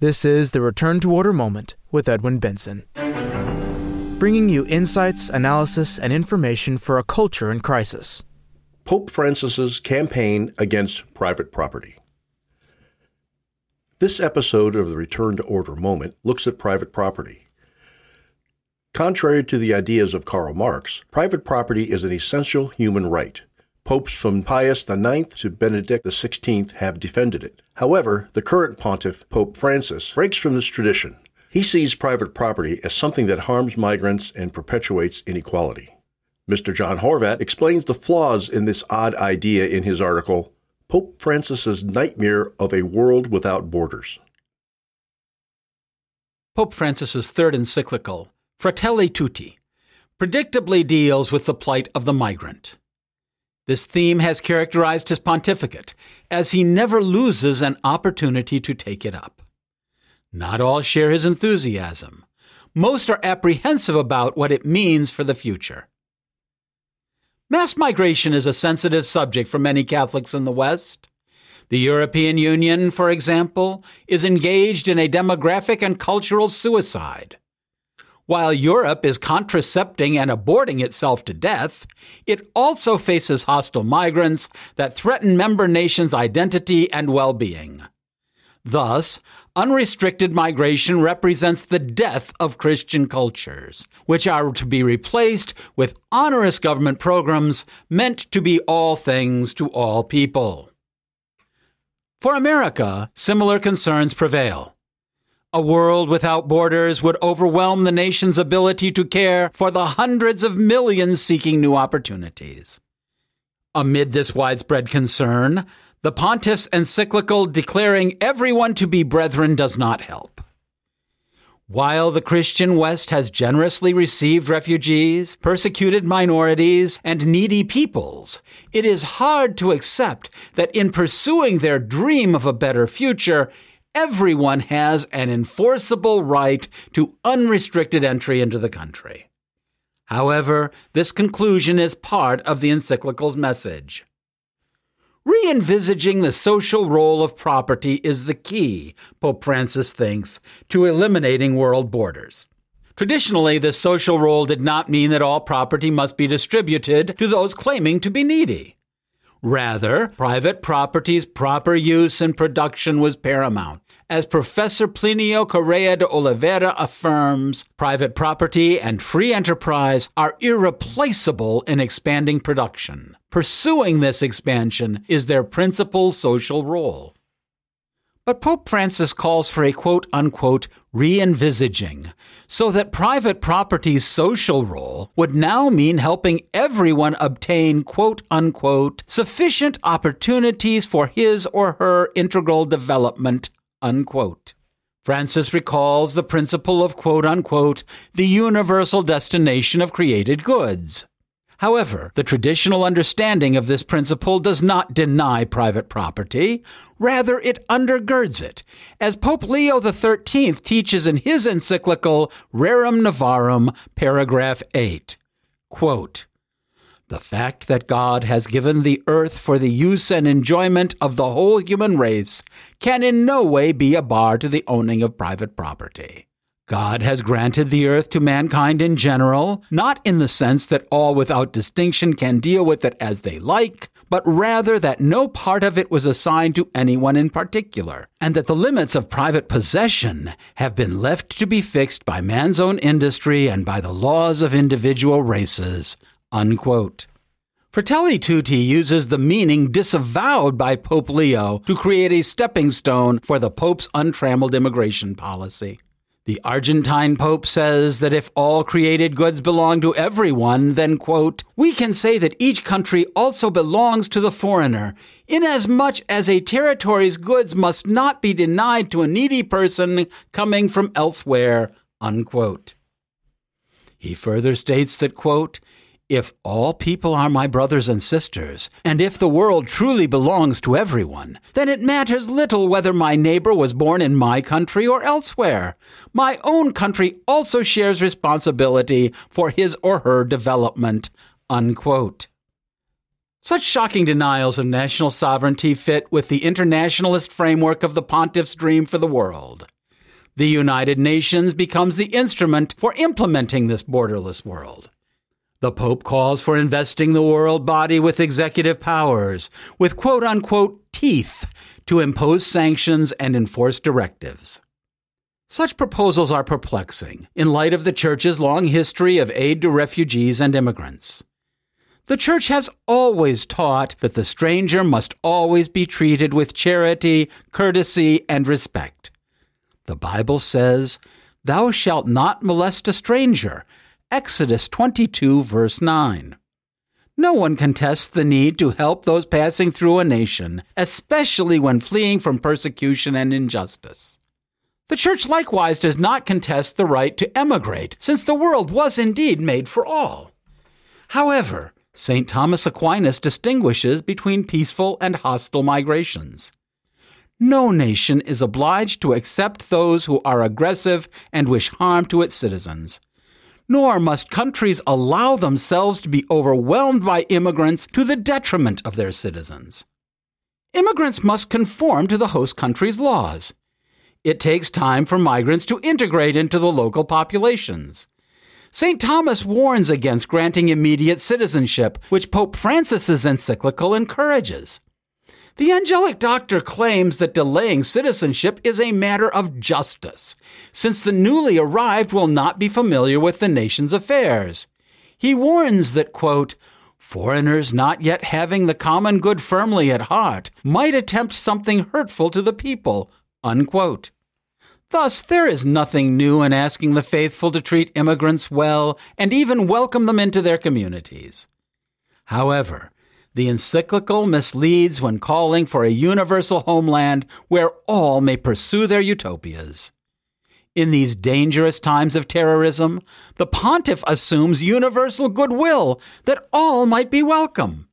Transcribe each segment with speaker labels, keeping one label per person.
Speaker 1: This is the Return to Order Moment with Edwin Benson, bringing you insights, analysis, and information for a culture in crisis.
Speaker 2: Pope Francis's campaign against private property. This episode of the Return to Order Moment looks at private property. Contrary to the ideas of Karl Marx, private property is an essential human right. Popes from Pius IX to Benedict XVI have defended it. However, the current pontiff, Pope Francis, breaks from this tradition. He sees private property as something that harms migrants and perpetuates inequality. Mr. John Horvat explains the flaws in this odd idea in his article, Pope Francis's Nightmare of a World Without Borders.
Speaker 3: Pope Francis's third encyclical, Fratelli Tutti, predictably deals with the plight of the migrant. This theme has characterized his pontificate, as he never loses an opportunity to take it up. Not all share his enthusiasm. Most are apprehensive about what it means for the future. Mass migration is a sensitive subject for many Catholics in the West. The European Union, for example, is engaged in a demographic and cultural suicide. While Europe is contracepting and aborting itself to death, it also faces hostile migrants that threaten member nations' identity and well being. Thus, unrestricted migration represents the death of Christian cultures, which are to be replaced with onerous government programs meant to be all things to all people. For America, similar concerns prevail. A world without borders would overwhelm the nation's ability to care for the hundreds of millions seeking new opportunities. Amid this widespread concern, the pontiff's encyclical declaring everyone to be brethren does not help. While the Christian West has generously received refugees, persecuted minorities, and needy peoples, it is hard to accept that in pursuing their dream of a better future, everyone has an enforceable right to unrestricted entry into the country. However, this conclusion is part of the encyclical's message. Re envisaging the social role of property is the key, Pope Francis thinks, to eliminating world borders. Traditionally, this social role did not mean that all property must be distributed to those claiming to be needy. Rather, private property's proper use and production was paramount. As Professor Plinio Correa de Oliveira affirms, private property and free enterprise are irreplaceable in expanding production. Pursuing this expansion is their principal social role. But Pope Francis calls for a quote unquote re envisaging, so that private property's social role would now mean helping everyone obtain quote unquote sufficient opportunities for his or her integral development unquote. Francis recalls the principle of quote unquote the universal destination of created goods. However, the traditional understanding of this principle does not deny private property, rather, it undergirds it, as Pope Leo XIII teaches in his encyclical Rerum Novarum, paragraph 8. Quote, the fact that God has given the earth for the use and enjoyment of the whole human race can in no way be a bar to the owning of private property. God has granted the earth to mankind in general, not in the sense that all without distinction can deal with it as they like, but rather that no part of it was assigned to anyone in particular, and that the limits of private possession have been left to be fixed by man's own industry and by the laws of individual races. Unquote. Fratelli Tutti uses the meaning disavowed by Pope Leo to create a stepping stone for the Pope's untrammeled immigration policy. The Argentine Pope says that if all created goods belong to everyone, then, quote, we can say that each country also belongs to the foreigner, inasmuch as a territory's goods must not be denied to a needy person coming from elsewhere, unquote. He further states that, quote, if all people are my brothers and sisters, and if the world truly belongs to everyone, then it matters little whether my neighbor was born in my country or elsewhere. My own country also shares responsibility for his or her development. Unquote. Such shocking denials of national sovereignty fit with the internationalist framework of the pontiff's dream for the world. The United Nations becomes the instrument for implementing this borderless world. The Pope calls for investing the world body with executive powers, with quote unquote teeth to impose sanctions and enforce directives. Such proposals are perplexing in light of the Church's long history of aid to refugees and immigrants. The Church has always taught that the stranger must always be treated with charity, courtesy, and respect. The Bible says, Thou shalt not molest a stranger, Exodus 22, verse 9. No one contests the need to help those passing through a nation, especially when fleeing from persecution and injustice. The Church likewise does not contest the right to emigrate, since the world was indeed made for all. However, St. Thomas Aquinas distinguishes between peaceful and hostile migrations. No nation is obliged to accept those who are aggressive and wish harm to its citizens nor must countries allow themselves to be overwhelmed by immigrants to the detriment of their citizens. Immigrants must conform to the host country's laws. It takes time for migrants to integrate into the local populations. St. Thomas warns against granting immediate citizenship, which Pope Francis's encyclical encourages. The angelic doctor claims that delaying citizenship is a matter of justice, since the newly arrived will not be familiar with the nation's affairs. He warns that, quote, foreigners not yet having the common good firmly at heart might attempt something hurtful to the people, unquote. Thus, there is nothing new in asking the faithful to treat immigrants well and even welcome them into their communities. However, the encyclical misleads when calling for a universal homeland where all may pursue their utopias. In these dangerous times of terrorism, the pontiff assumes universal goodwill that all might be welcome.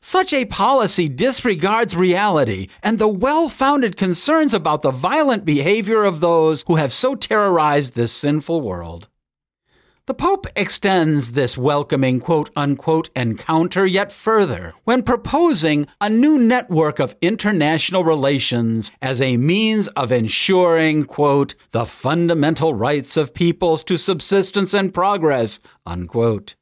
Speaker 3: Such a policy disregards reality and the well founded concerns about the violent behavior of those who have so terrorized this sinful world. The Pope extends this welcoming quote unquote encounter yet further when proposing a new network of international relations as a means of ensuring quote the fundamental rights of peoples to subsistence and progress unquote.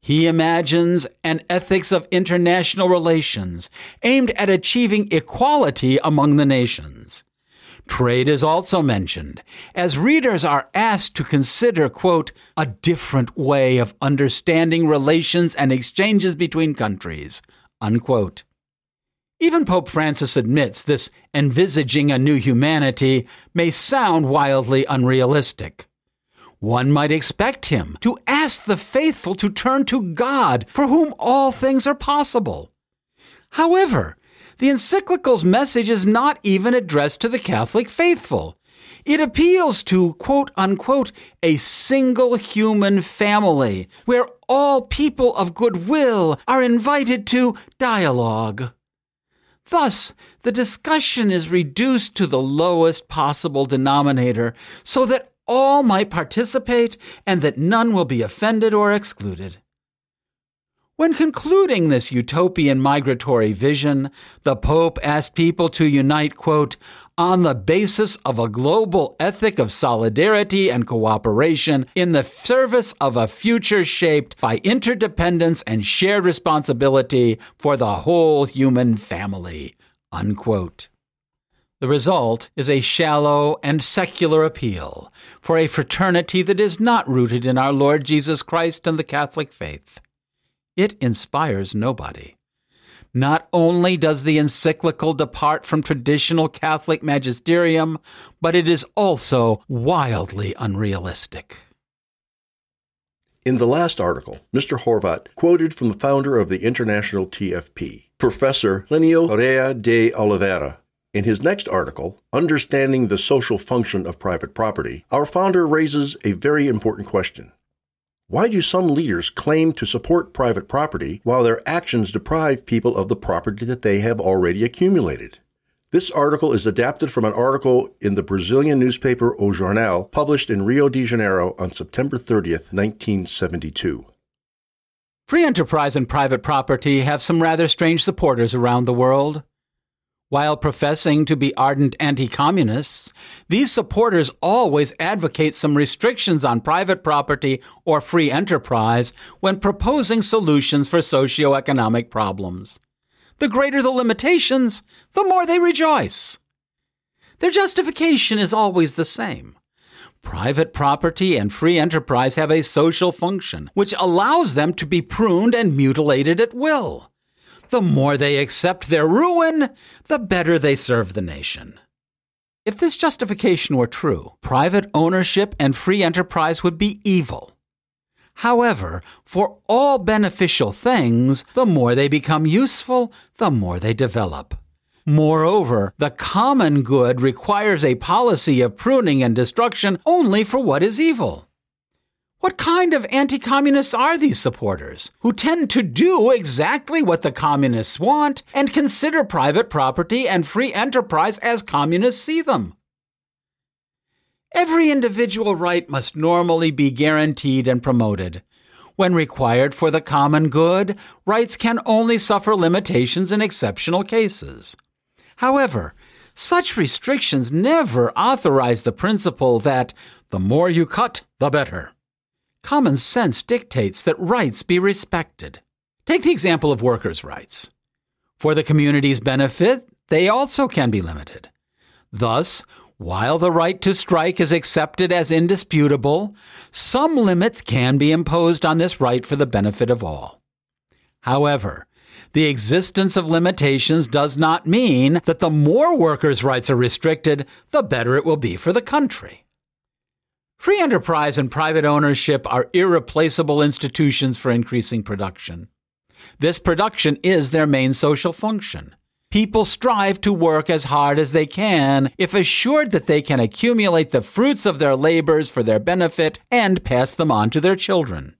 Speaker 3: He imagines an ethics of international relations aimed at achieving equality among the nations. Trade is also mentioned, as readers are asked to consider, quote, a different way of understanding relations and exchanges between countries, unquote. Even Pope Francis admits this envisaging a new humanity may sound wildly unrealistic. One might expect him to ask the faithful to turn to God, for whom all things are possible. However, the encyclical's message is not even addressed to the Catholic faithful. It appeals to, quote unquote, a single human family where all people of goodwill are invited to dialogue. Thus, the discussion is reduced to the lowest possible denominator so that all might participate and that none will be offended or excluded. When concluding this utopian migratory vision, the Pope asked people to unite, quote, on the basis of a global ethic of solidarity and cooperation in the service of a future shaped by interdependence and shared responsibility for the whole human family. Unquote. The result is a shallow and secular appeal for a fraternity that is not rooted in our Lord Jesus Christ and the Catholic faith. It inspires nobody. Not only does the encyclical depart from traditional Catholic magisterium, but it is also wildly unrealistic.
Speaker 2: In the last article, Mr. Horvat quoted from the founder of the International TFP, Professor Plinio Correa de Oliveira. In his next article, Understanding the Social Function of Private Property, our founder raises a very important question. Why do some leaders claim to support private property while their actions deprive people of the property that they have already accumulated? This article is adapted from an article in the Brazilian newspaper O Jornal, published in Rio de Janeiro on September 30th, 1972.
Speaker 3: Free enterprise and private property have some rather strange supporters around the world. While professing to be ardent anti communists, these supporters always advocate some restrictions on private property or free enterprise when proposing solutions for socioeconomic problems. The greater the limitations, the more they rejoice. Their justification is always the same. Private property and free enterprise have a social function, which allows them to be pruned and mutilated at will. The more they accept their ruin, the better they serve the nation. If this justification were true, private ownership and free enterprise would be evil. However, for all beneficial things, the more they become useful, the more they develop. Moreover, the common good requires a policy of pruning and destruction only for what is evil. What kind of anti communists are these supporters, who tend to do exactly what the communists want and consider private property and free enterprise as communists see them? Every individual right must normally be guaranteed and promoted. When required for the common good, rights can only suffer limitations in exceptional cases. However, such restrictions never authorize the principle that the more you cut, the better. Common sense dictates that rights be respected. Take the example of workers' rights. For the community's benefit, they also can be limited. Thus, while the right to strike is accepted as indisputable, some limits can be imposed on this right for the benefit of all. However, the existence of limitations does not mean that the more workers' rights are restricted, the better it will be for the country. Free enterprise and private ownership are irreplaceable institutions for increasing production. This production is their main social function. People strive to work as hard as they can if assured that they can accumulate the fruits of their labors for their benefit and pass them on to their children.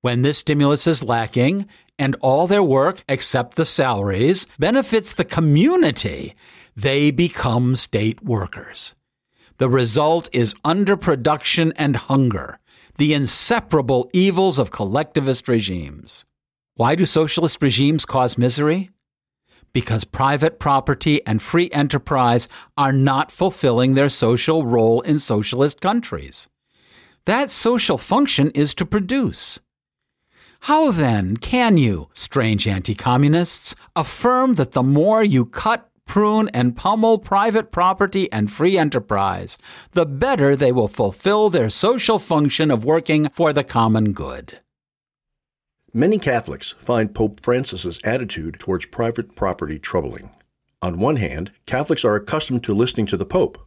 Speaker 3: When this stimulus is lacking, and all their work, except the salaries, benefits the community, they become state workers. The result is underproduction and hunger, the inseparable evils of collectivist regimes. Why do socialist regimes cause misery? Because private property and free enterprise are not fulfilling their social role in socialist countries. That social function is to produce. How then can you, strange anti communists, affirm that the more you cut, prune, and pummel private property and free enterprise, the better they will fulfill their social function of working for the common good?
Speaker 2: Many Catholics find Pope Francis's attitude towards private property troubling. On one hand, Catholics are accustomed to listening to the Pope.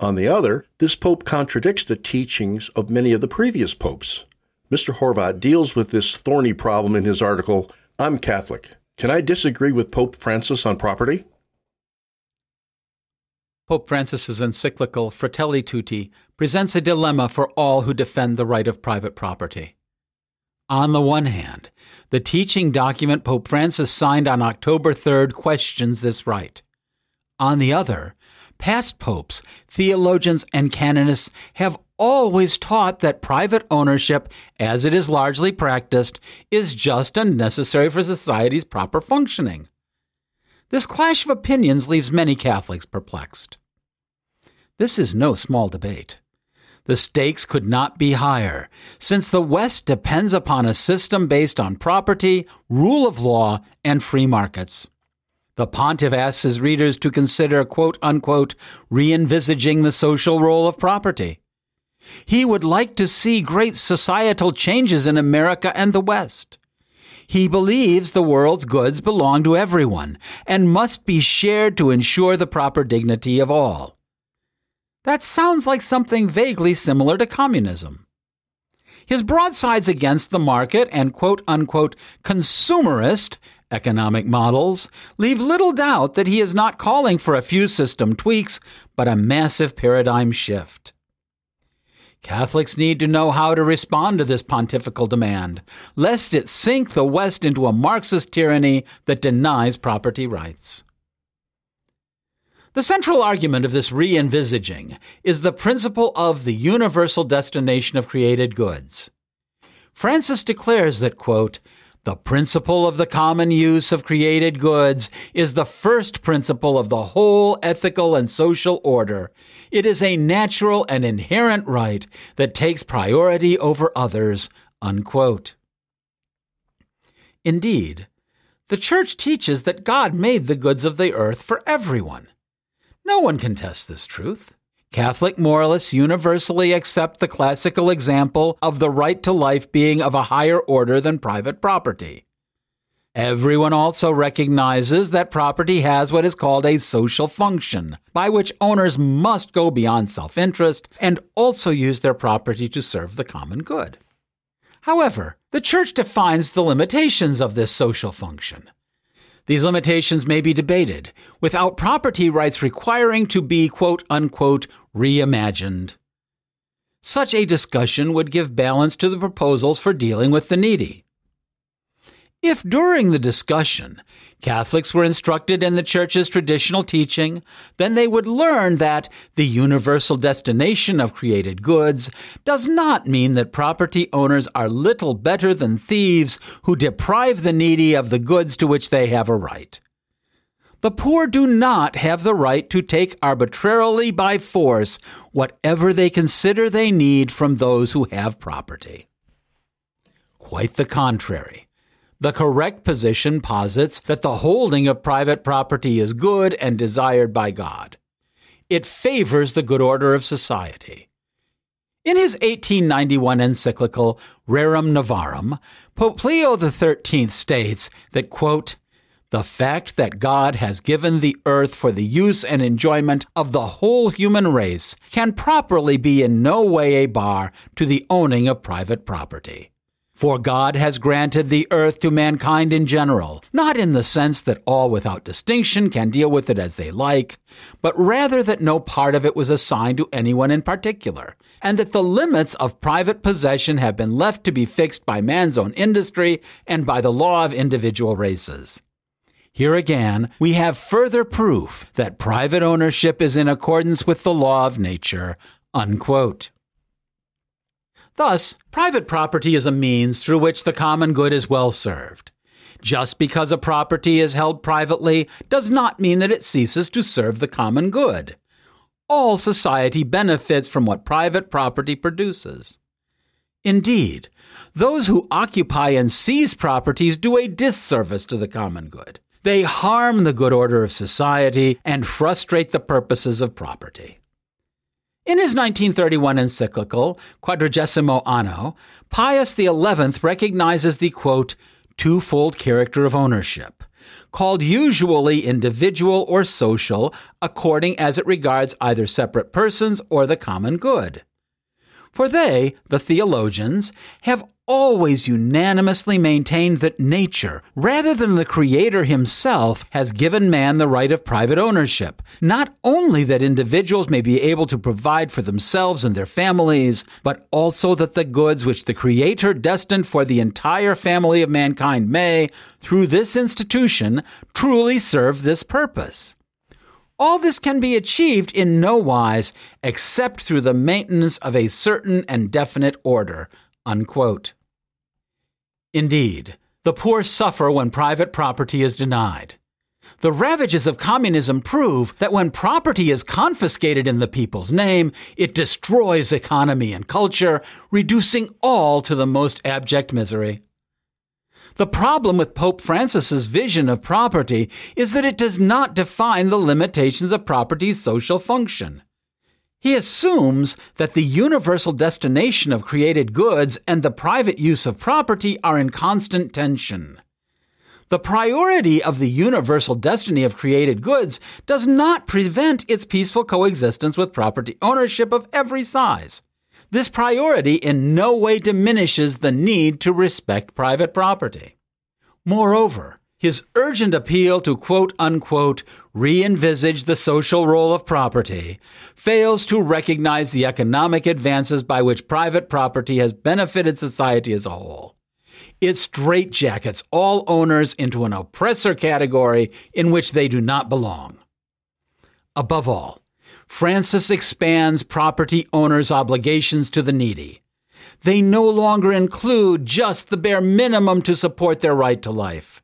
Speaker 2: On the other, this Pope contradicts the teachings of many of the previous popes. Mr. Horvat deals with this thorny problem in his article, I'm Catholic. Can I disagree with Pope Francis on property?
Speaker 3: Pope Francis's encyclical Fratelli Tutti presents a dilemma for all who defend the right of private property. On the one hand, the teaching document Pope Francis signed on October 3rd questions this right. On the other, past popes, theologians, and canonists have always taught that private ownership, as it is largely practiced, is just and necessary for society's proper functioning. This clash of opinions leaves many Catholics perplexed. This is no small debate. The stakes could not be higher, since the West depends upon a system based on property, rule of law, and free markets. The pontiff asks his readers to consider, quote unquote, re envisaging the social role of property. He would like to see great societal changes in America and the West. He believes the world's goods belong to everyone and must be shared to ensure the proper dignity of all. That sounds like something vaguely similar to communism. His broadsides against the market and quote unquote consumerist economic models leave little doubt that he is not calling for a few system tweaks, but a massive paradigm shift. Catholics need to know how to respond to this pontifical demand, lest it sink the West into a Marxist tyranny that denies property rights. The central argument of this re envisaging is the principle of the universal destination of created goods. Francis declares that, quote, The principle of the common use of created goods is the first principle of the whole ethical and social order. It is a natural and inherent right that takes priority over others. Unquote. Indeed, the Church teaches that God made the goods of the earth for everyone. No one contests this truth. Catholic moralists universally accept the classical example of the right to life being of a higher order than private property. Everyone also recognizes that property has what is called a social function, by which owners must go beyond self interest and also use their property to serve the common good. However, the Church defines the limitations of this social function. These limitations may be debated, without property rights requiring to be quote unquote reimagined. Such a discussion would give balance to the proposals for dealing with the needy. If during the discussion Catholics were instructed in the Church's traditional teaching, then they would learn that the universal destination of created goods does not mean that property owners are little better than thieves who deprive the needy of the goods to which they have a right. The poor do not have the right to take arbitrarily by force whatever they consider they need from those who have property. Quite the contrary. The correct position posits that the holding of private property is good and desired by God. It favors the good order of society. In his 1891 encyclical Rerum Novarum, Pope Leo XIII states that, quote, the fact that God has given the earth for the use and enjoyment of the whole human race can properly be in no way a bar to the owning of private property. For God has granted the earth to mankind in general, not in the sense that all without distinction can deal with it as they like, but rather that no part of it was assigned to anyone in particular, and that the limits of private possession have been left to be fixed by man's own industry and by the law of individual races. Here again, we have further proof that private ownership is in accordance with the law of nature. Unquote. Thus, private property is a means through which the common good is well served. Just because a property is held privately does not mean that it ceases to serve the common good. All society benefits from what private property produces. Indeed, those who occupy and seize properties do a disservice to the common good. They harm the good order of society and frustrate the purposes of property. In his 1931 encyclical, Quadragesimo Anno, Pius XI recognizes the quote, twofold character of ownership, called usually individual or social, according as it regards either separate persons or the common good. For they, the theologians, have always unanimously maintained that nature, rather than the Creator Himself, has given man the right of private ownership. Not only that individuals may be able to provide for themselves and their families, but also that the goods which the Creator destined for the entire family of mankind may, through this institution, truly serve this purpose. All this can be achieved in no wise except through the maintenance of a certain and definite order. Unquote. Indeed, the poor suffer when private property is denied. The ravages of communism prove that when property is confiscated in the people's name, it destroys economy and culture, reducing all to the most abject misery. The problem with Pope Francis's vision of property is that it does not define the limitations of property's social function. He assumes that the universal destination of created goods and the private use of property are in constant tension. The priority of the universal destiny of created goods does not prevent its peaceful coexistence with property ownership of every size. This priority in no way diminishes the need to respect private property. Moreover, his urgent appeal to quote unquote re envisage the social role of property fails to recognize the economic advances by which private property has benefited society as a whole. It straitjackets all owners into an oppressor category in which they do not belong. Above all, Francis expands property owners' obligations to the needy. they no longer include just the bare minimum to support their right to life.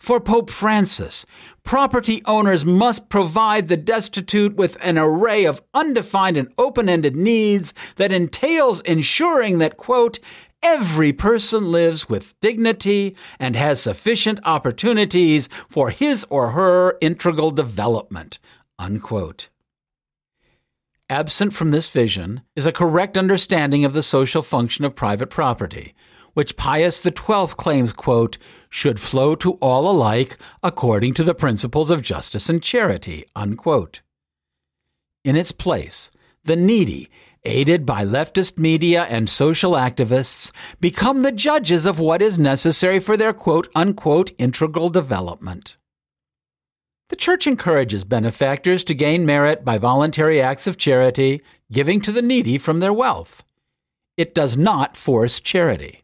Speaker 3: For Pope Francis, property owners must provide the destitute with an array of undefined and open ended needs that entails ensuring that, quote, every person lives with dignity and has sufficient opportunities for his or her integral development, unquote. Absent from this vision is a correct understanding of the social function of private property, which Pius XII claims, quote, should flow to all alike according to the principles of justice and charity, unquote. In its place, the needy, aided by leftist media and social activists, become the judges of what is necessary for their quote unquote integral development. The Church encourages benefactors to gain merit by voluntary acts of charity, giving to the needy from their wealth. It does not force charity.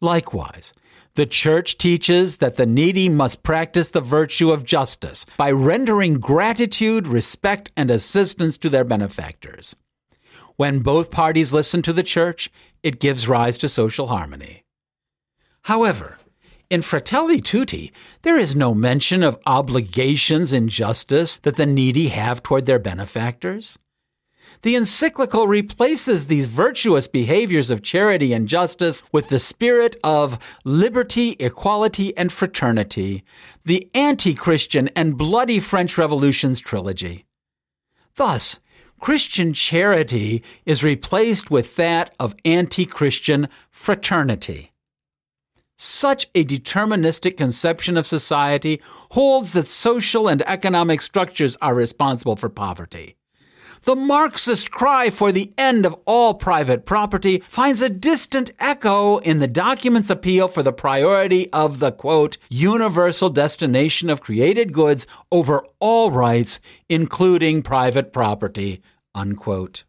Speaker 3: Likewise, the Church teaches that the needy must practice the virtue of justice by rendering gratitude, respect, and assistance to their benefactors. When both parties listen to the Church, it gives rise to social harmony. However, in Fratelli Tutti, there is no mention of obligations and justice that the needy have toward their benefactors. The encyclical replaces these virtuous behaviors of charity and justice with the spirit of liberty, equality, and fraternity, the anti Christian and bloody French Revolution's trilogy. Thus, Christian charity is replaced with that of anti Christian fraternity. Such a deterministic conception of society holds that social and economic structures are responsible for poverty. The Marxist cry for the end of all private property finds a distant echo in the document's appeal for the priority of the quote, universal destination of created goods over all rights, including private property, unquote.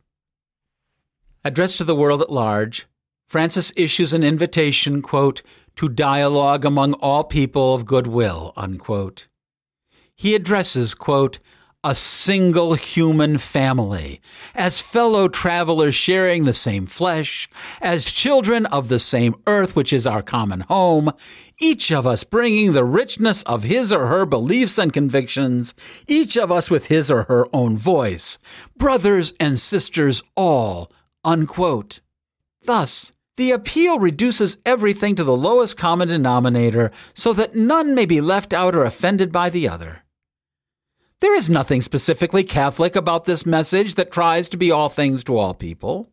Speaker 3: Addressed to the world at large, Francis issues an invitation, quote, to dialogue among all people of goodwill, unquote. He addresses, quote, a single human family, as fellow travelers sharing the same flesh, as children of the same earth which is our common home, each of us bringing the richness of his or her beliefs and convictions, each of us with his or her own voice, brothers and sisters all, unquote. Thus, the appeal reduces everything to the lowest common denominator so that none may be left out or offended by the other. There is nothing specifically Catholic about this message that tries to be all things to all people.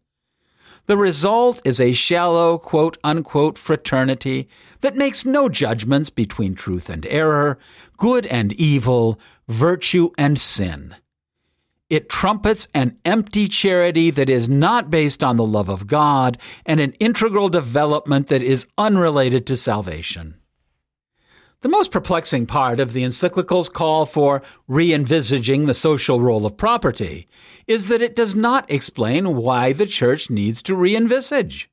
Speaker 3: The result is a shallow, quote unquote, fraternity that makes no judgments between truth and error, good and evil, virtue and sin. It trumpets an empty charity that is not based on the love of God and an integral development that is unrelated to salvation. The most perplexing part of the encyclical's call for re envisaging the social role of property is that it does not explain why the Church needs to re envisage.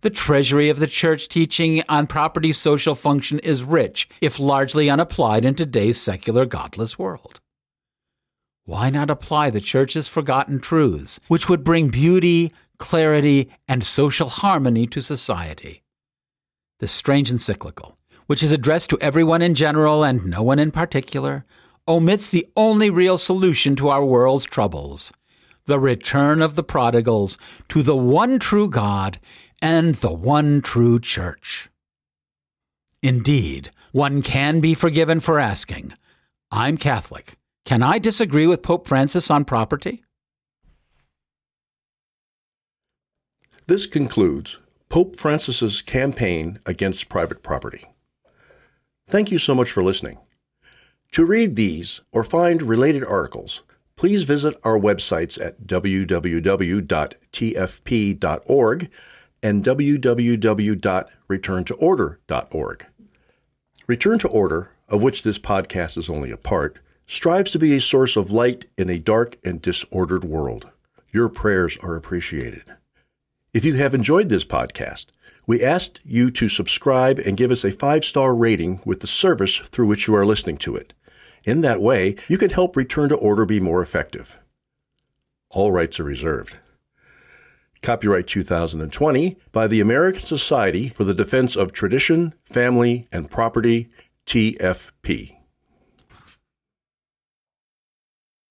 Speaker 3: The treasury of the Church teaching on property's social function is rich, if largely unapplied in today's secular, godless world. Why not apply the Church's forgotten truths, which would bring beauty, clarity, and social harmony to society? The strange encyclical, which is addressed to everyone in general and no one in particular, omits the only real solution to our world's troubles the return of the prodigals to the one true God and the one true Church. Indeed, one can be forgiven for asking, I'm Catholic. Can I disagree with Pope Francis on property?
Speaker 2: This concludes Pope Francis's campaign against private property. Thank you so much for listening. To read these or find related articles, please visit our websites at www.tfp.org and www.returntoorder.org. Return to Order, of which this podcast is only a part, strives to be a source of light in a dark and disordered world. Your prayers are appreciated. If you have enjoyed this podcast, we asked you to subscribe and give us a five star rating with the service through which you are listening to it. In that way, you can help Return to Order be more effective. All rights are reserved. Copyright 2020 by the American Society for the Defense of Tradition, Family, and Property, TFP.